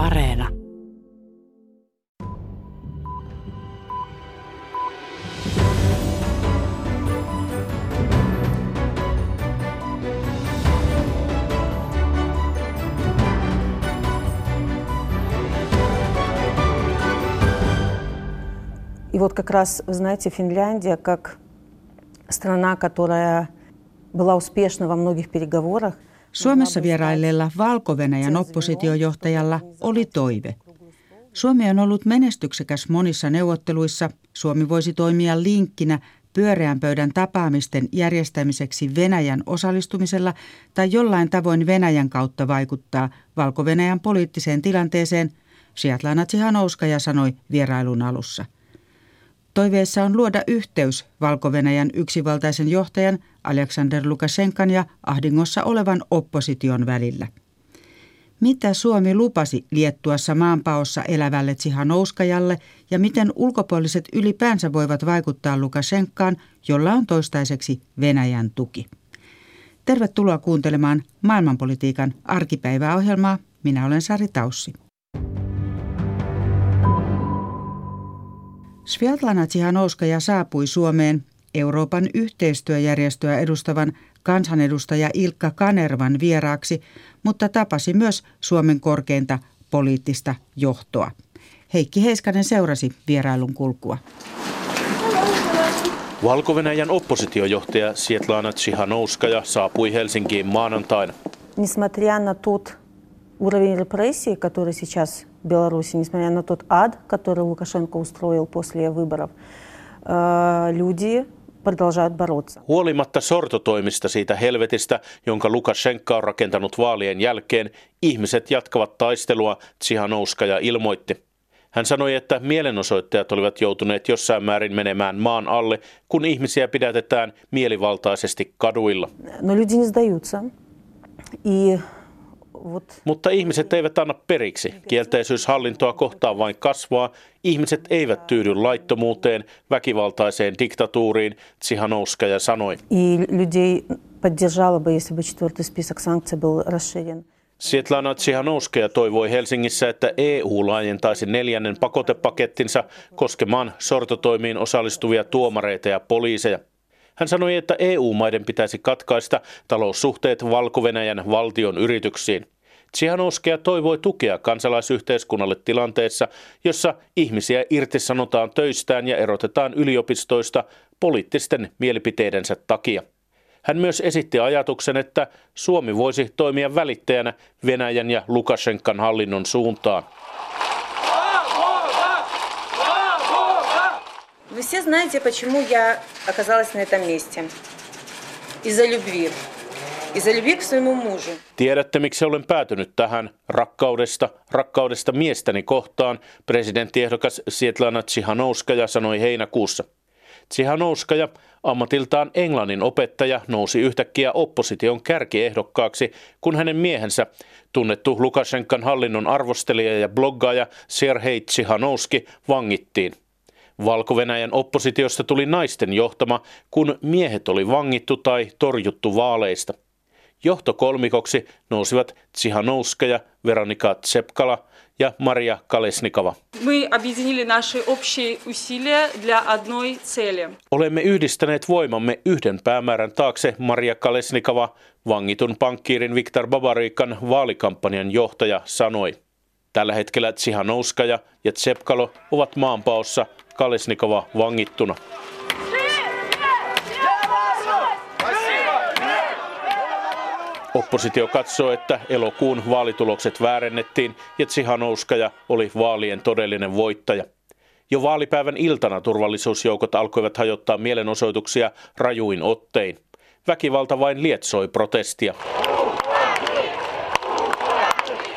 Areena. И вот как раз, вы знаете, Финляндия как страна, которая была успешна во многих переговорах. Suomessa vierailleella valko oppositiojohtajalla oli toive. Suomi on ollut menestyksekäs monissa neuvotteluissa. Suomi voisi toimia linkkinä pyöreän pöydän tapaamisten järjestämiseksi Venäjän osallistumisella tai jollain tavoin Venäjän kautta vaikuttaa valko poliittiseen tilanteeseen, Sviatlana Tsihanouskaja sanoi vierailun alussa – Toiveessa on luoda yhteys valko yksivaltaisen johtajan Aleksander Lukashenkan ja ahdingossa olevan opposition välillä. Mitä Suomi lupasi Liettuassa maanpaossa elävälle Tsihanouskajalle ja miten ulkopuoliset ylipäänsä voivat vaikuttaa Lukashenkaan, jolla on toistaiseksi Venäjän tuki? Tervetuloa kuuntelemaan maailmanpolitiikan arkipäiväohjelmaa. Minä olen Sari Taussi. Sviatlana Tsihanouskaja saapui Suomeen Euroopan yhteistyöjärjestöä edustavan kansanedustaja Ilkka Kanervan vieraaksi, mutta tapasi myös Suomen korkeinta poliittista johtoa. Heikki Heiskanen seurasi vierailun kulkua. valko oppositiojohtaja Sietlana Tsihanouskaja saapui Helsinkiin maanantaina. Несмотря на тот уровень репрессий, который сейчас Беларуси, несмотря на тот ад, который Лукашенко устроил после выборов, э, люди продолжают бороться. Huolimatta sortotoimista siitä helvetistä, jonka Lukashenka on rakentanut vaalien jälkeen, ihmiset jatkavat taistelua, Tsihanouskaja ilmoitti. Hän sanoi, että mielenosoittajat olivat joutuneet jossain määrin menemään maan alle, kun ihmisiä pidätetään mielivaltaisesti kaduilla. No люди не сдаются. И mutta ihmiset eivät anna periksi. Kielteisyys hallintoa kohtaan vain kasvaa. Ihmiset eivät tyydy laittomuuteen, väkivaltaiseen diktatuuriin, Tsihanouskaja sanoi. Svetlana Tsihanouskaja toivoi Helsingissä, että EU laajentaisi neljännen pakotepakettinsa koskemaan sortotoimiin osallistuvia tuomareita ja poliiseja. Hän sanoi, että EU-maiden pitäisi katkaista taloussuhteet valko valtion yrityksiin. Tsihanouskea toivoi tukea kansalaisyhteiskunnalle tilanteessa, jossa ihmisiä irtisanotaan töistään ja erotetaan yliopistoista poliittisten mielipiteidensä takia. Hän myös esitti ajatuksen, että Suomi voisi toimia välittäjänä Venäjän ja Lukashenkan hallinnon suuntaan. Вы все знаете, почему я оказалась на этом месте. Из-за любви. Из-за любви к своему мужу. Tiedätte, miksi olen päätynyt tähän rakkaudesta, rakkaudesta miestäni kohtaan, presidenttiehdokas Sietlana Tsihanouskaja sanoi heinäkuussa. Tsihanouskaja, ammatiltaan englannin opettaja, nousi yhtäkkiä opposition kärkiehdokkaaksi, kun hänen miehensä, tunnettu Lukashenkan hallinnon arvostelija ja bloggaaja Serhei Tsihanouski, vangittiin. Valko-Venäjän oppositiosta tuli naisten johtama, kun miehet oli vangittu tai torjuttu vaaleista. Johtokolmikoksi nousivat Tsihanouskaja, Veronika Tsepkala ja Maria Kalesnikova. Olemme yhdistäneet voimamme yhden päämäärän taakse, Maria Kalesnikova, vangitun pankkiirin Viktor Babarikan vaalikampanjan johtaja, sanoi. Tällä hetkellä Tsihanouskaja ja Tsepkalo ovat maanpaossa Kalesnikova vangittuna. Oppositio katsoo, että elokuun vaalitulokset väärennettiin ja Tsihanouskaja oli vaalien todellinen voittaja. Jo vaalipäivän iltana turvallisuusjoukot alkoivat hajottaa mielenosoituksia rajuin ottein. Väkivalta vain lietsoi protestia.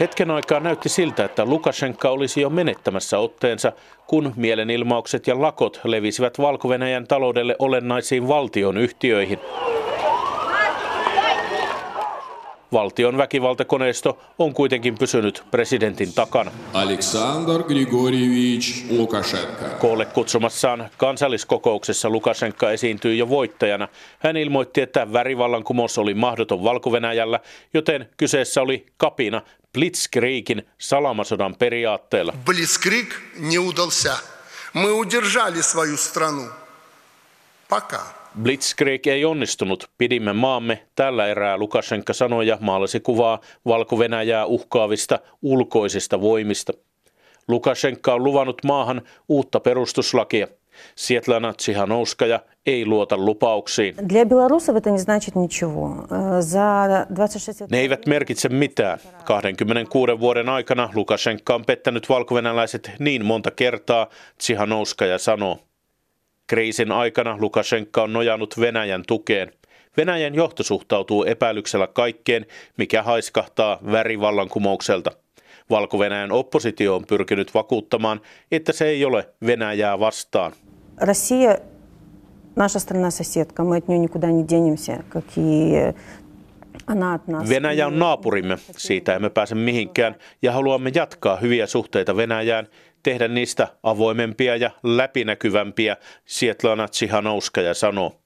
Hetken aikaa näytti siltä, että Lukashenka olisi jo menettämässä otteensa, kun mielenilmaukset ja lakot levisivät valko taloudelle olennaisiin valtion yhtiöihin Valtion väkivaltakoneisto on kuitenkin pysynyt presidentin takana. Aleksandr Grigorjevich Lukashenka. Koolle kutsumassaan kansalliskokouksessa Lukashenka esiintyi jo voittajana. Hän ilmoitti, että värivallankumous oli mahdoton valko joten kyseessä oli kapina Blitzkriegin salamasodan periaatteella. Blitzkrieg не удался. Мы удержали свою страну. Пока. Blitzkrieg ei onnistunut, pidimme maamme, tällä erää Lukashenka sanoi ja maalasi kuvaa valko uhkaavista ulkoisista voimista. Lukashenka on luvannut maahan uutta perustuslakia. Sietlana Tsihanouskaja ei luota lupauksiin. Ne eivät merkitse mitään. 26 vuoden aikana Lukashenka on pettänyt valkovenäläiset niin monta kertaa, Tsihanouskaja sanoo. Kriisin aikana Lukashenka on nojannut Venäjän tukeen. Venäjän johto suhtautuu epäilyksellä kaikkeen, mikä haiskahtaa värivallankumoukselta. Valko-Venäjän oppositio on pyrkinyt vakuuttamaan, että se ei ole Venäjää vastaan. Россия наша страна-соседка, мы от нее никуда не денемся, как и Venäjä on naapurimme, siitä emme pääse mihinkään ja haluamme jatkaa hyviä suhteita Venäjään tehdä niistä avoimempia ja läpinäkyvämpiä, Sietlana Tsihanouskaja sanoo.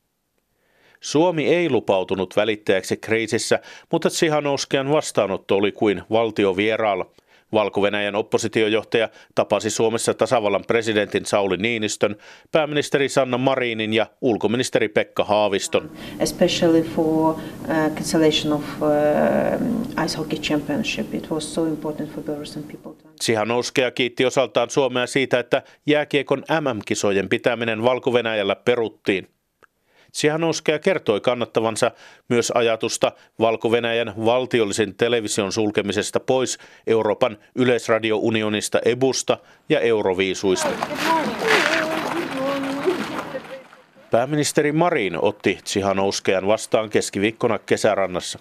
Suomi ei lupautunut välittäjäksi kriisissä, mutta Tsihanouskajan vastaanotto oli kuin valtiovieraalla. Valko-Venäjän oppositiojohtaja tapasi Suomessa tasavallan presidentin Sauli Niinistön, pääministeri Sanna Marinin ja ulkoministeri Pekka Haaviston. Especially for uh, cancellation of uh, ice hockey championship. It was so important for Belarusian people. Tsihanouskea kiitti osaltaan Suomea siitä, että jääkiekon MM-kisojen pitäminen valko peruttiin. Tsihanouskea kertoi kannattavansa myös ajatusta valko valtiollisen television sulkemisesta pois Euroopan yleisradiounionista EBUsta ja Euroviisuista. Pääministeri Marin otti Tsihanouskean vastaan keskiviikkona kesärannassa.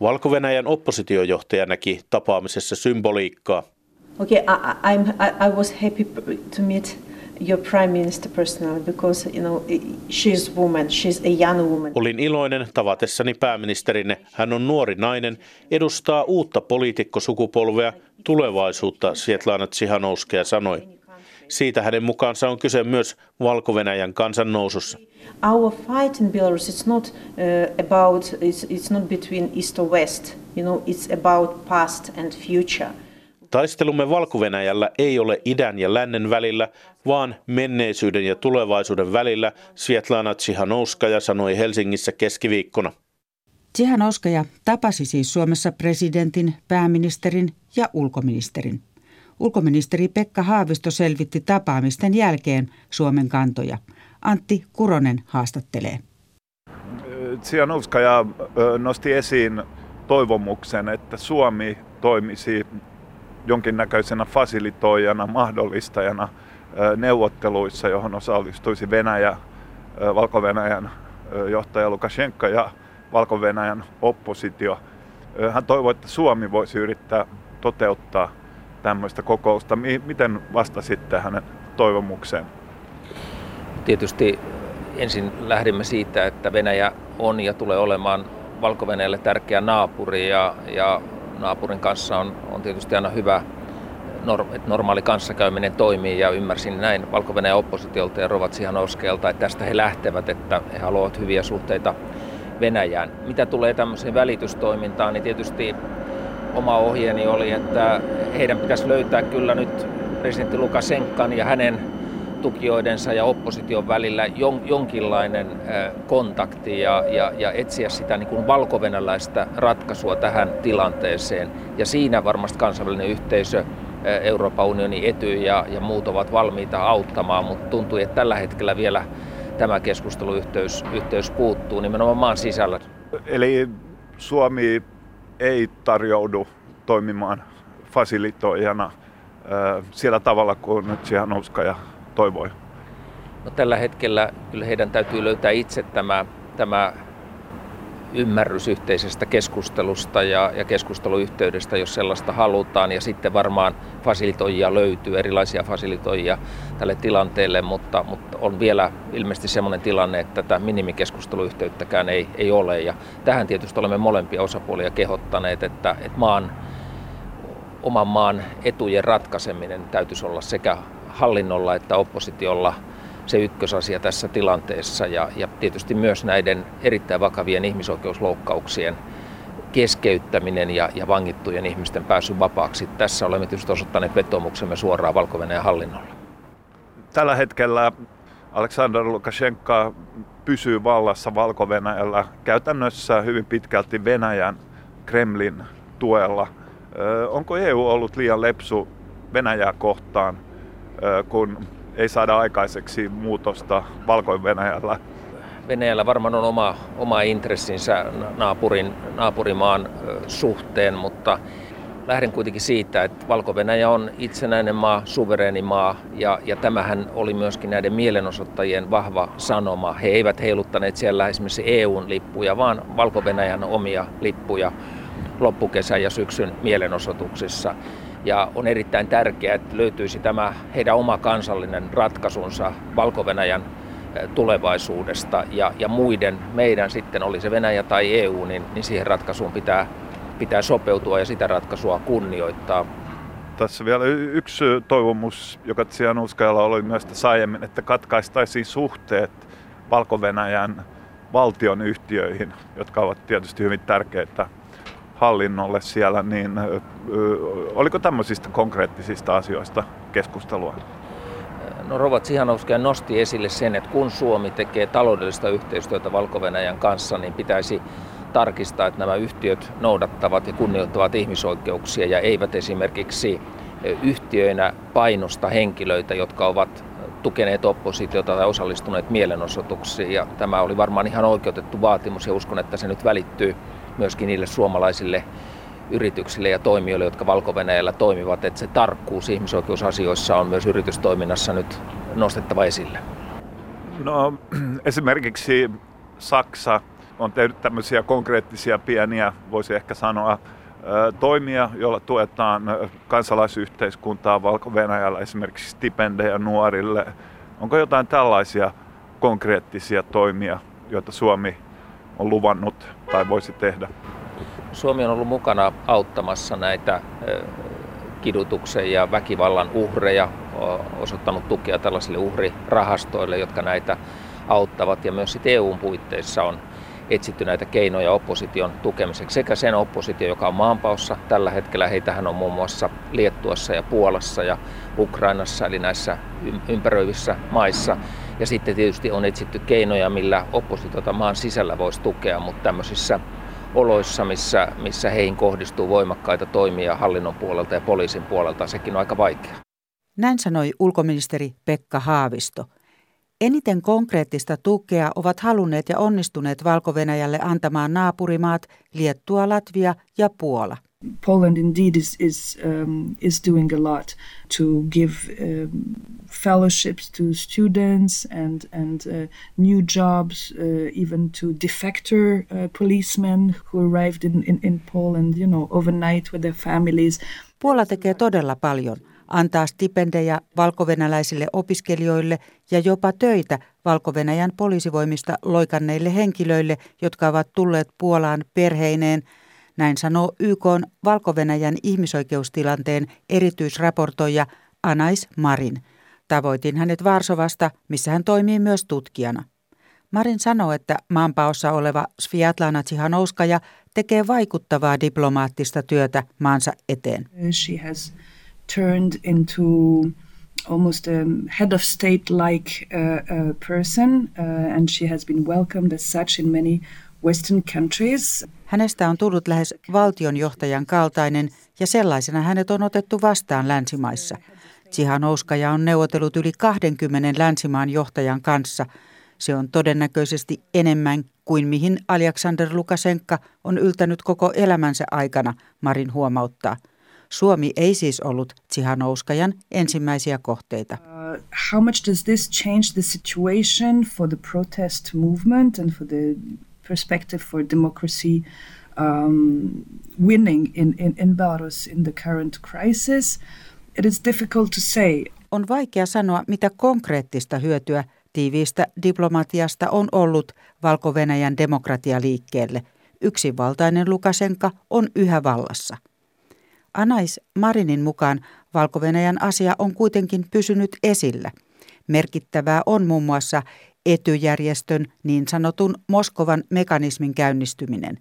Valko-Venäjän oppositiojohtaja näki tapaamisessa symboliikkaa. Okay, I, I, I was happy to meet your prime minister personally because you know she's woman, she's a young woman. Olin iloinen tavatessani pääministerinne. Hän on nuori nainen, edustaa uutta poliitikkosukupolvea, tulevaisuutta, Svetlana Tsihanouskea sanoi. Siitä hänen mukaansa on kyse myös Valko-Venäjän kansan nousussa. Our fight in Belarus it's not uh, about it's, it's not between east or west. You know, it's about past and future. Taistelumme valko ei ole idän ja lännen välillä, vaan menneisyyden ja tulevaisuuden välillä, Svetlana Tsihanouskaja sanoi Helsingissä keskiviikkona. Tsihanouskaja tapasi siis Suomessa presidentin, pääministerin ja ulkoministerin. Ulkoministeri Pekka Haavisto selvitti tapaamisten jälkeen Suomen kantoja. Antti Kuronen haastattelee. Tsihanouskaja nosti esiin toivomuksen, että Suomi toimisi jonkinnäköisenä fasilitoijana, mahdollistajana neuvotteluissa, johon osallistuisi Venäjä, Valko-Venäjän johtaja Lukashenka ja Valko-Venäjän oppositio. Hän toivoi, että Suomi voisi yrittää toteuttaa tämmöistä kokousta. Miten vastasitte hänen toivomukseen? Tietysti ensin lähdimme siitä, että Venäjä on ja tulee olemaan valko tärkeä naapuri ja, ja naapurin kanssa on, on tietysti aina hyvä, että normaali kanssakäyminen toimii ja ymmärsin näin valko oppositiolta ja Rovat Sihanovskelta, että tästä he lähtevät, että he haluavat hyviä suhteita Venäjään. Mitä tulee tämmöiseen välitystoimintaan, niin tietysti oma ohjeeni oli, että heidän pitäisi löytää kyllä nyt presidentti Lukashenkan ja hänen tukijoidensa ja opposition välillä jon, jonkinlainen kontakti ja, ja, ja etsiä sitä niin kuin valkovenäläistä ratkaisua tähän tilanteeseen. Ja siinä varmasti kansainvälinen yhteisö, Euroopan unioni, Ety ja, ja muut ovat valmiita auttamaan, mutta tuntui, että tällä hetkellä vielä tämä keskusteluyhteys yhteys puuttuu nimenomaan maan sisällä. Eli Suomi ei tarjoudu toimimaan fasilitoijana sillä tavalla kuin nyt Tsihanovskaja toivoi? No, tällä hetkellä kyllä heidän täytyy löytää itse tämä, tämä ymmärrys yhteisestä keskustelusta ja, ja keskusteluyhteydestä, jos sellaista halutaan. Ja sitten varmaan fasilitoijia löytyy, erilaisia fasilitoijia tälle tilanteelle, mutta, mutta on vielä ilmeisesti sellainen tilanne, että tätä minimikeskusteluyhteyttäkään ei, ei ole. Ja tähän tietysti olemme molempia osapuolia kehottaneet, että, että maan, oman maan etujen ratkaiseminen täytyisi olla sekä hallinnolla että oppositiolla – se ykkösasia tässä tilanteessa ja, ja tietysti myös näiden erittäin vakavien ihmisoikeusloukkauksien keskeyttäminen ja, ja vangittujen ihmisten pääsy vapaaksi. Tässä olemme tietysti osoittaneet vetomuksemme suoraan valko hallinnolle. Tällä hetkellä Aleksandr Lukashenka pysyy vallassa valko käytännössä hyvin pitkälti Venäjän Kremlin tuella. Onko EU ollut liian lepsu Venäjää kohtaan, kun ei saada aikaiseksi muutosta Valko-Venäjällä. Venäjällä varmaan on oma, oma intressinsä naapurin, naapurimaan suhteen, mutta lähden kuitenkin siitä, että valko on itsenäinen maa, suvereeni maa ja, ja tämähän oli myöskin näiden mielenosoittajien vahva sanoma. He eivät heiluttaneet siellä esimerkiksi EUn lippuja, vaan valko omia lippuja loppukesän ja syksyn mielenosoituksissa. Ja on erittäin tärkeää, että löytyisi tämä heidän oma kansallinen ratkaisunsa valko tulevaisuudesta ja, ja muiden, meidän sitten, oli se Venäjä tai EU, niin, niin siihen ratkaisuun pitää, pitää sopeutua ja sitä ratkaisua kunnioittaa. Tässä vielä yksi toivomus, joka Tsianuskajalla oli myös tässä aiemmin, että katkaistaisiin suhteet Valko-Venäjän valtion yhtiöihin, jotka ovat tietysti hyvin tärkeitä hallinnolle siellä, niin oliko tämmöisistä konkreettisista asioista keskustelua? No Rova Tsihanovskaja nosti esille sen, että kun Suomi tekee taloudellista yhteistyötä valko kanssa, niin pitäisi tarkistaa, että nämä yhtiöt noudattavat ja kunnioittavat ihmisoikeuksia ja eivät esimerkiksi yhtiöinä painosta henkilöitä, jotka ovat tukeneet oppositiota tai osallistuneet mielenosoituksiin. Ja tämä oli varmaan ihan oikeutettu vaatimus ja uskon, että se nyt välittyy myöskin niille suomalaisille yrityksille ja toimijoille, jotka valko toimivat, että se tarkkuus ihmisoikeusasioissa on myös yritystoiminnassa nyt nostettava esille. No esimerkiksi Saksa on tehnyt tämmöisiä konkreettisia pieniä, voisi ehkä sanoa, toimia, joilla tuetaan kansalaisyhteiskuntaa valko esimerkiksi stipendejä nuorille. Onko jotain tällaisia konkreettisia toimia, joita Suomi on luvannut tai voisi tehdä? Suomi on ollut mukana auttamassa näitä kidutuksen ja väkivallan uhreja, osoittanut tukea tällaisille uhrirahastoille, jotka näitä auttavat. Ja myös EUn puitteissa on etsitty näitä keinoja opposition tukemiseksi. Sekä sen oppositio, joka on maanpaossa tällä hetkellä, heitähän on muun muassa Liettuassa ja Puolassa ja Ukrainassa, eli näissä ympäröivissä maissa. Ja sitten tietysti on etsitty keinoja, millä oppositiota maan sisällä voisi tukea, mutta tämmöisissä oloissa, missä, missä heihin kohdistuu voimakkaita toimia hallinnon puolelta ja poliisin puolelta, sekin on aika vaikea. Näin sanoi ulkoministeri Pekka Haavisto. Eniten konkreettista tukea ovat halunneet ja onnistuneet valko antamaan naapurimaat Liettua, Latvia ja Puola. Poland indeed is is um, is doing a lot to give um, fellowships to students and and uh, new jobs, uh, even to defector uh, policemen who arrived in, in, in Poland, you know, overnight with their families. Puola tekee todella paljon. Antaa stipendejä valkovenäläisille opiskelijoille ja jopa töitä valko poliisivoimista loikanneille henkilöille, jotka ovat tulleet Puolaan perheineen – näin sanoo YK valko ihmisoikeustilanteen erityisraportoija Anais Marin. Tavoitin hänet Varsovasta, missä hän toimii myös tutkijana. Marin sanoo, että maanpaossa oleva Sviatlana Tsihanouskaja tekee vaikuttavaa diplomaattista työtä maansa eteen. She has turned into almost a head of state-like uh, uh, person, uh, and she has been welcomed as such in many Western countries. Hänestä on tullut lähes valtionjohtajan kaltainen ja sellaisena hänet on otettu vastaan länsimaissa. Tsihanouskaja on neuvotellut yli 20 länsimaan johtajan kanssa. Se on todennäköisesti enemmän kuin mihin Aleksander Lukashenka on yltänyt koko elämänsä aikana, Marin huomauttaa. Suomi ei siis ollut Tsihanouskajan ensimmäisiä kohteita. Uh, how much does this change the situation for the protest movement and for the perspective for democracy um, winning in, in, in Belarus in the current crisis. It is difficult to say. On vaikea sanoa, mitä konkreettista hyötyä tiiviistä diplomatiasta on ollut Valko-Venäjän demokratialiikkeelle. Yksinvaltainen Lukasenka on yhä vallassa. Anais Marinin mukaan valko asia on kuitenkin pysynyt esillä. Merkittävää on muun muassa etyjärjestön niin sanotun Moskovan mekanismin käynnistyminen.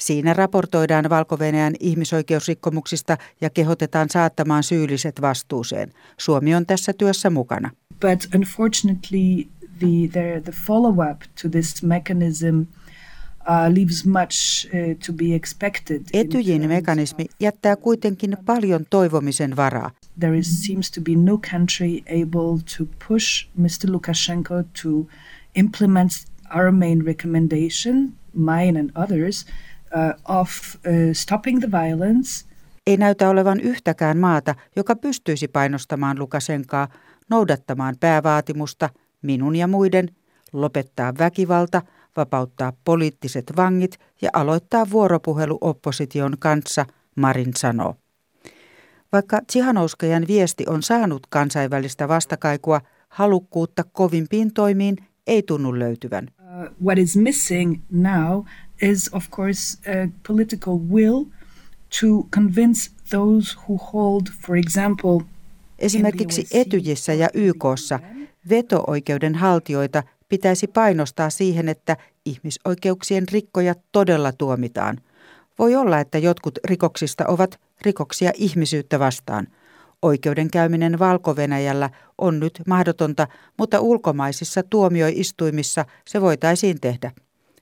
Siinä raportoidaan valko ihmisoikeusrikkomuksista ja kehotetaan saattamaan syylliset vastuuseen. Suomi on tässä työssä mukana. But unfortunately the, the, the follow-up to this mechanism leaves much uh, to be expected. Etyjin mekanismi jättää kuitenkin paljon toivomisen varaa. There is, seems to be no country able to push Mr. Lukashenko to implement our main recommendation, mine and others, uh, of uh, stopping the violence. Ei näytä olevan yhtäkään maata, joka pystyisi painostamaan Lukasenkaa noudattamaan päävaatimusta minun ja muiden, lopettaa väkivalta – vapauttaa poliittiset vangit ja aloittaa vuoropuhelu opposition kanssa, Marin sanoo. Vaikka Tsihanouskajan viesti on saanut kansainvälistä vastakaikua, halukkuutta kovimpiin toimiin ei tunnu löytyvän. Uh, what is missing now is of course a political will to convince those who hold, for example, Esimerkiksi Etyjissä ja YKssa veto-oikeuden haltijoita pitäisi painostaa siihen, että ihmisoikeuksien rikkojat todella tuomitaan. Voi olla, että jotkut rikoksista ovat rikoksia ihmisyyttä vastaan. Oikeudenkäyminen valko on nyt mahdotonta, mutta ulkomaisissa tuomioistuimissa se voitaisiin tehdä.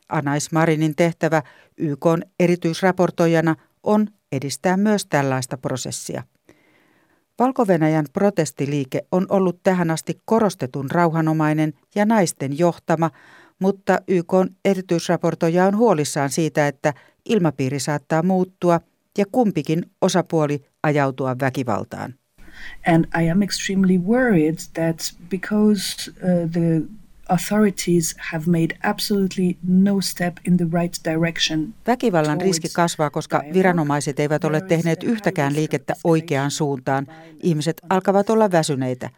Anais Marinin tehtävä YK erityisraportoijana on edistää myös tällaista prosessia. Valko protestiliike on ollut tähän asti korostetun rauhanomainen ja naisten johtama, mutta YK erityisraportoija on huolissaan siitä, että ilmapiiri saattaa muuttua ja kumpikin osapuoli ajautua väkivaltaan. And I am extremely worried that because uh, the authorities have made absolutely no step in the right direction. Väkivallan riski kasvaa, koska viranomaiset eivät ole tehneet yhtäkään liikettä oikeaan suuntaan. Ihmiset alkavat olla väsyneitä.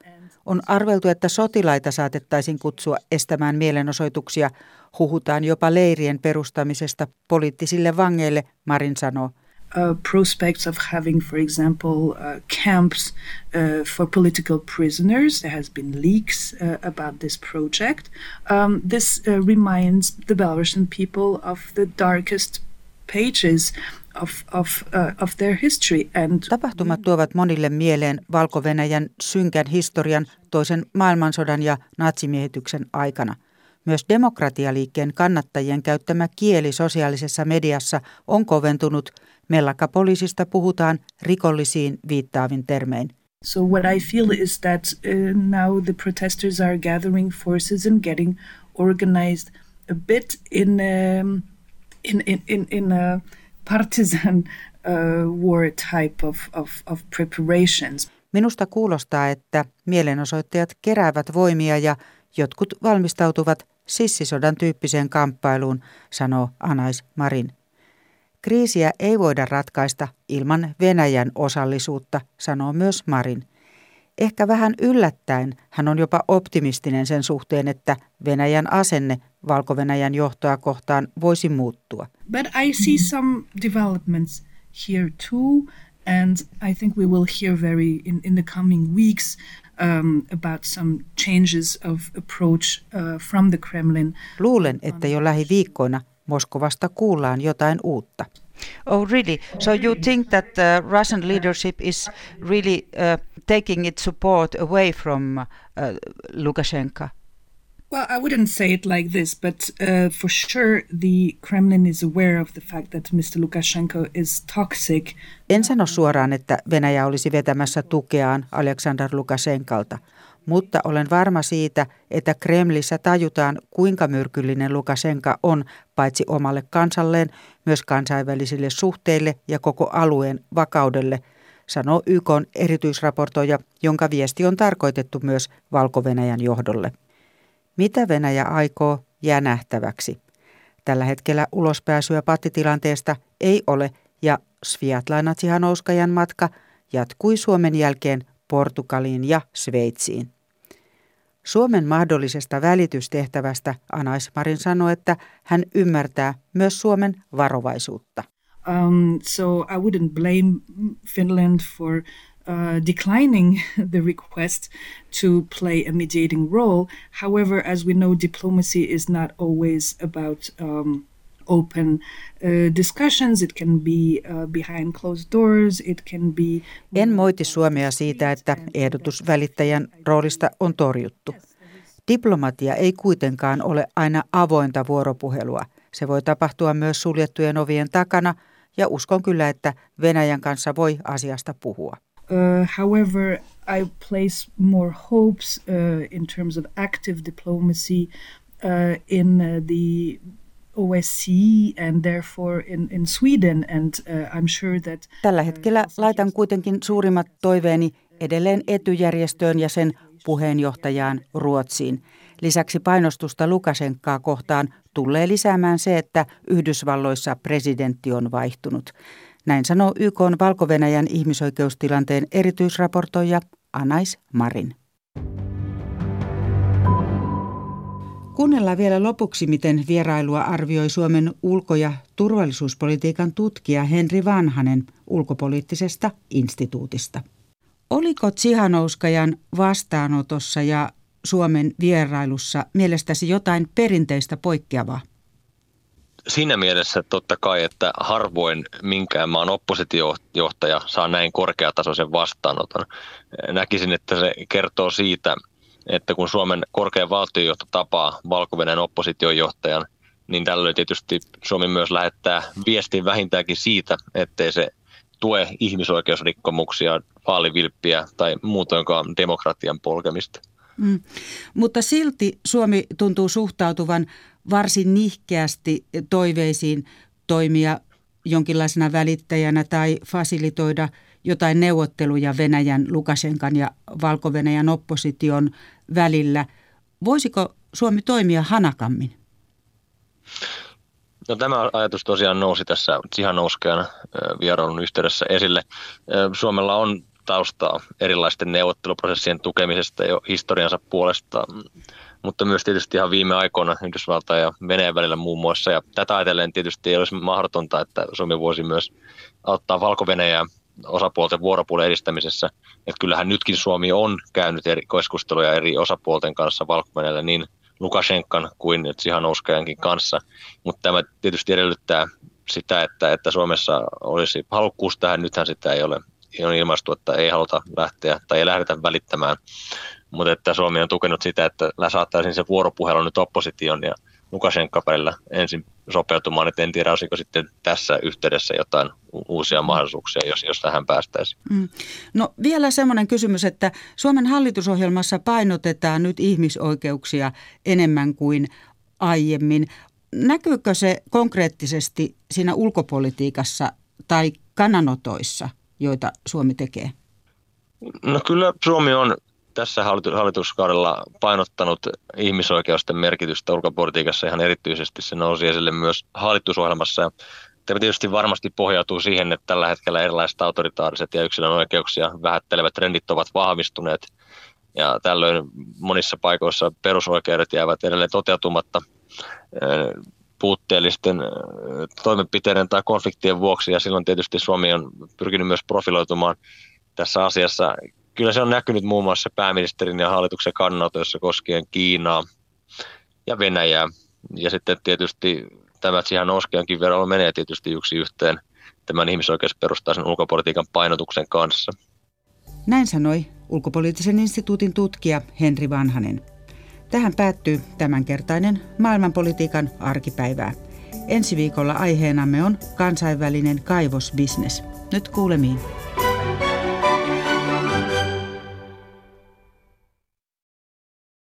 On arveltu, että sotilaita saatettaisiin kutsua estämään mielenosoituksia. Huhutaan jopa leirien perustamisesta poliittisille vangeille, Marin sanoo. Uh, prospects of having, for example, uh, camps uh, for political prisoners. There has been leaks uh, about this project. Um, this uh, reminds the Belarusian people of the darkest pages of, of, uh, of their history. And Tapahtumat tuovat monille mieleen Valko-Venäjän synkän historian toisen maailmansodan ja natsimiehityksen aikana. Myös demokratialiikkeen kannattajien käyttämä kieli sosiaalisessa mediassa on koventunut. Mellakapoliisista puhutaan rikollisiin viittaavin termein. So what I feel is that uh, now the protesters are gathering forces and getting organized a bit in um, in in in, in a partisan uh, war type of, of, of preparations. Minusta kuulostaa, että mielenosoittajat keräävät voimia ja jotkut valmistautuvat sissisodan tyyppiseen kamppailuun, sanoo Anais Marin. Kriisiä ei voida ratkaista ilman Venäjän osallisuutta, sanoo myös Marin – Ehkä vähän yllättäen hän on jopa optimistinen sen suhteen, että Venäjän asenne Valko-Venäjän johtoa kohtaan voisi muuttua. But I see some developments here too, and I think we will hear very in, in the coming weeks um, about some changes of approach uh, from the Kremlin. Luulen, että jo lähiviikkoina Moskovasta kuullaan jotain uutta. Oh, really? So you think that the Russian leadership is really uh, taking its support away from uh, Lukashenko? Well, I wouldn't say it like this, but uh, for sure the Kremlin is aware of the fact that Mr. Lukashenko is toxic. En sano suoraan, että Venäjä olisi vetämässä tukeaan Aleksandr Lukashenkalta – mutta olen varma siitä, että Kremlissä tajutaan, kuinka myrkyllinen Lukasenka on paitsi omalle kansalleen, myös kansainvälisille suhteille ja koko alueen vakaudelle, sanoo YK erityisraportoija, jonka viesti on tarkoitettu myös valko johdolle. Mitä Venäjä aikoo, jää nähtäväksi. Tällä hetkellä ulospääsyä pattitilanteesta ei ole ja Sviatlana Tsihanouskajan matka jatkui Suomen jälkeen Portugaliin ja Sveitsiin. Suomen mahdollisesta välitystehtävästä Anais Marin sanoi, että hän ymmärtää myös Suomen varovaisuutta. Um, so I wouldn't blame Finland for uh, declining the request to play a mediating role. However, as we know, diplomacy is not always about um, open uh, discussions. It can be uh, behind closed doors. It can be. En moiti Suomea siitä, että ehdotus välittäjän roolista on torjuttu. Diplomatia ei kuitenkaan ole aina avointa vuoropuhelua. Se voi tapahtua myös suljettujen ovien takana, ja uskon kyllä, että Venäjän kanssa voi asiasta puhua. Uh, however, I place more hopes uh, in terms of active diplomacy uh, in uh, the OSCE and therefore in, in Sweden, and uh, I'm sure that... Tällä hetkellä laitan kuitenkin suurimmat toiveeni edelleen etujärjestöön ja sen puheenjohtajaan Ruotsiin. Lisäksi painostusta Lukasenkaa kohtaan tulee lisäämään se, että Yhdysvalloissa presidentti on vaihtunut. Näin sanoo YK valko ihmisoikeustilanteen erityisraportoija Anais Marin. Kuunnellaan vielä lopuksi, miten vierailua arvioi Suomen ulko- ja turvallisuuspolitiikan tutkija Henri Vanhanen ulkopoliittisesta instituutista. Oliko Tsihanouskajan vastaanotossa ja Suomen vierailussa mielestäsi jotain perinteistä poikkeavaa? siinä mielessä totta kai, että harvoin minkään maan oppositiojohtaja saa näin korkeatasoisen vastaanoton. Näkisin, että se kertoo siitä, että kun Suomen korkean valtiojohto tapaa valko oppositiojohtajan, niin tällöin tietysti Suomi myös lähettää viestin vähintäänkin siitä, ettei se tue ihmisoikeusrikkomuksia, vaalivilppiä tai muutoinkaan demokratian polkemista. Mm. Mutta silti Suomi tuntuu suhtautuvan varsin nihkeästi toiveisiin toimia jonkinlaisena välittäjänä tai fasilitoida jotain neuvotteluja Venäjän, Lukashenkan ja Valko-Venäjän opposition välillä. Voisiko Suomi toimia hanakammin? No, tämä ajatus tosiaan nousi tässä Tsihanovskajan vierailun yhteydessä esille. Suomella on taustaa erilaisten neuvotteluprosessien tukemisesta jo historiansa puolesta, mutta myös tietysti ihan viime aikoina Yhdysvaltain ja Venäjän välillä muun muassa. Ja tätä ajatellen tietysti ei olisi mahdotonta, että Suomi voisi myös auttaa valko osapuolten vuoropuolen edistämisessä. Että kyllähän nytkin Suomi on käynyt eri keskusteluja eri osapuolten kanssa valko niin Lukashenkan kuin Tsihanouskajankin kanssa, mutta tämä tietysti edellyttää sitä, että, että Suomessa olisi halukkuus tähän, nythän sitä ei ole on ilmaistu, että ei haluta lähteä tai ei lähdetä välittämään. Mutta että Suomi on tukenut sitä, että saattaisiin se vuoropuhelu nyt opposition ja Lukashenka välillä ensin sopeutumaan, että en tiedä, olisiko sitten tässä yhteydessä jotain uusia mahdollisuuksia, jos, jos tähän päästäisiin. Mm. No vielä semmoinen kysymys, että Suomen hallitusohjelmassa painotetaan nyt ihmisoikeuksia enemmän kuin aiemmin. Näkyykö se konkreettisesti siinä ulkopolitiikassa tai kannanotoissa – joita Suomi tekee? No kyllä Suomi on tässä hallituskaudella painottanut ihmisoikeusten merkitystä ulkopolitiikassa ihan erityisesti. Se nousi esille myös hallitusohjelmassa. Tämä tietysti varmasti pohjautuu siihen, että tällä hetkellä erilaiset autoritaariset ja yksilön oikeuksia vähättelevät trendit ovat vahvistuneet. Ja tällöin monissa paikoissa perusoikeudet jäävät edelleen toteutumatta puutteellisten toimenpiteiden tai konfliktien vuoksi, ja silloin tietysti Suomi on pyrkinyt myös profiloitumaan tässä asiassa. Kyllä se on näkynyt muun muassa pääministerin ja hallituksen kannanotoissa koskien Kiinaa ja Venäjää, ja sitten tietysti tämä ihan Oskiankin verolla menee tietysti yksi yhteen tämän ihmisoikeusperustaisen ulkopolitiikan painotuksen kanssa. Näin sanoi ulkopoliittisen instituutin tutkija Henri Vanhanen. Tähän päättyy tämänkertainen maailmanpolitiikan arkipäivää. Ensi viikolla aiheenamme on kansainvälinen kaivosbisnes. Nyt kuulemiin.